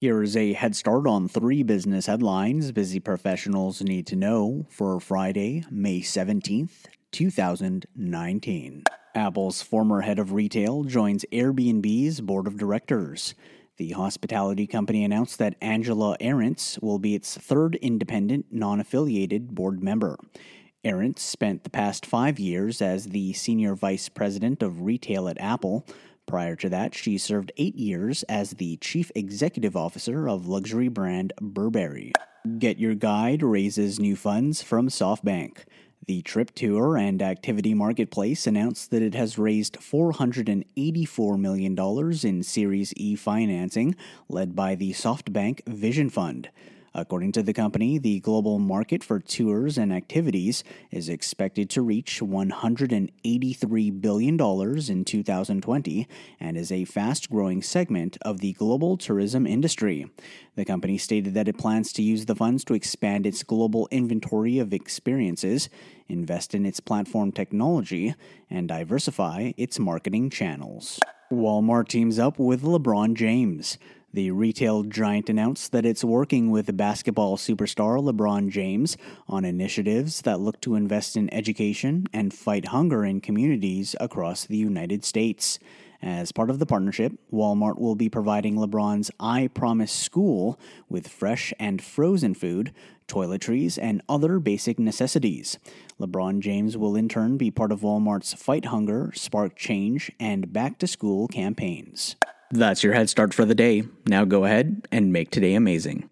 Here is a head start on three business headlines busy professionals need to know for Friday, May 17th, 2019. Apple's former head of retail joins Airbnb's board of directors. The hospitality company announced that Angela Ahrendts will be its third independent, non affiliated board member. Ahrendts spent the past five years as the senior vice president of retail at Apple. Prior to that, she served eight years as the chief executive officer of luxury brand Burberry. GetYourGuide raises new funds from SoftBank. The Trip Tour and Activity Marketplace announced that it has raised $484 million in Series E financing, led by the SoftBank Vision Fund. According to the company, the global market for tours and activities is expected to reach $183 billion in 2020 and is a fast growing segment of the global tourism industry. The company stated that it plans to use the funds to expand its global inventory of experiences, invest in its platform technology, and diversify its marketing channels. Walmart teams up with LeBron James. The retail giant announced that it's working with basketball superstar LeBron James on initiatives that look to invest in education and fight hunger in communities across the United States. As part of the partnership, Walmart will be providing LeBron's I Promise School with fresh and frozen food, toiletries, and other basic necessities. LeBron James will in turn be part of Walmart's Fight Hunger, Spark Change, and Back to School campaigns. That's your head start for the day. Now go ahead and make today amazing.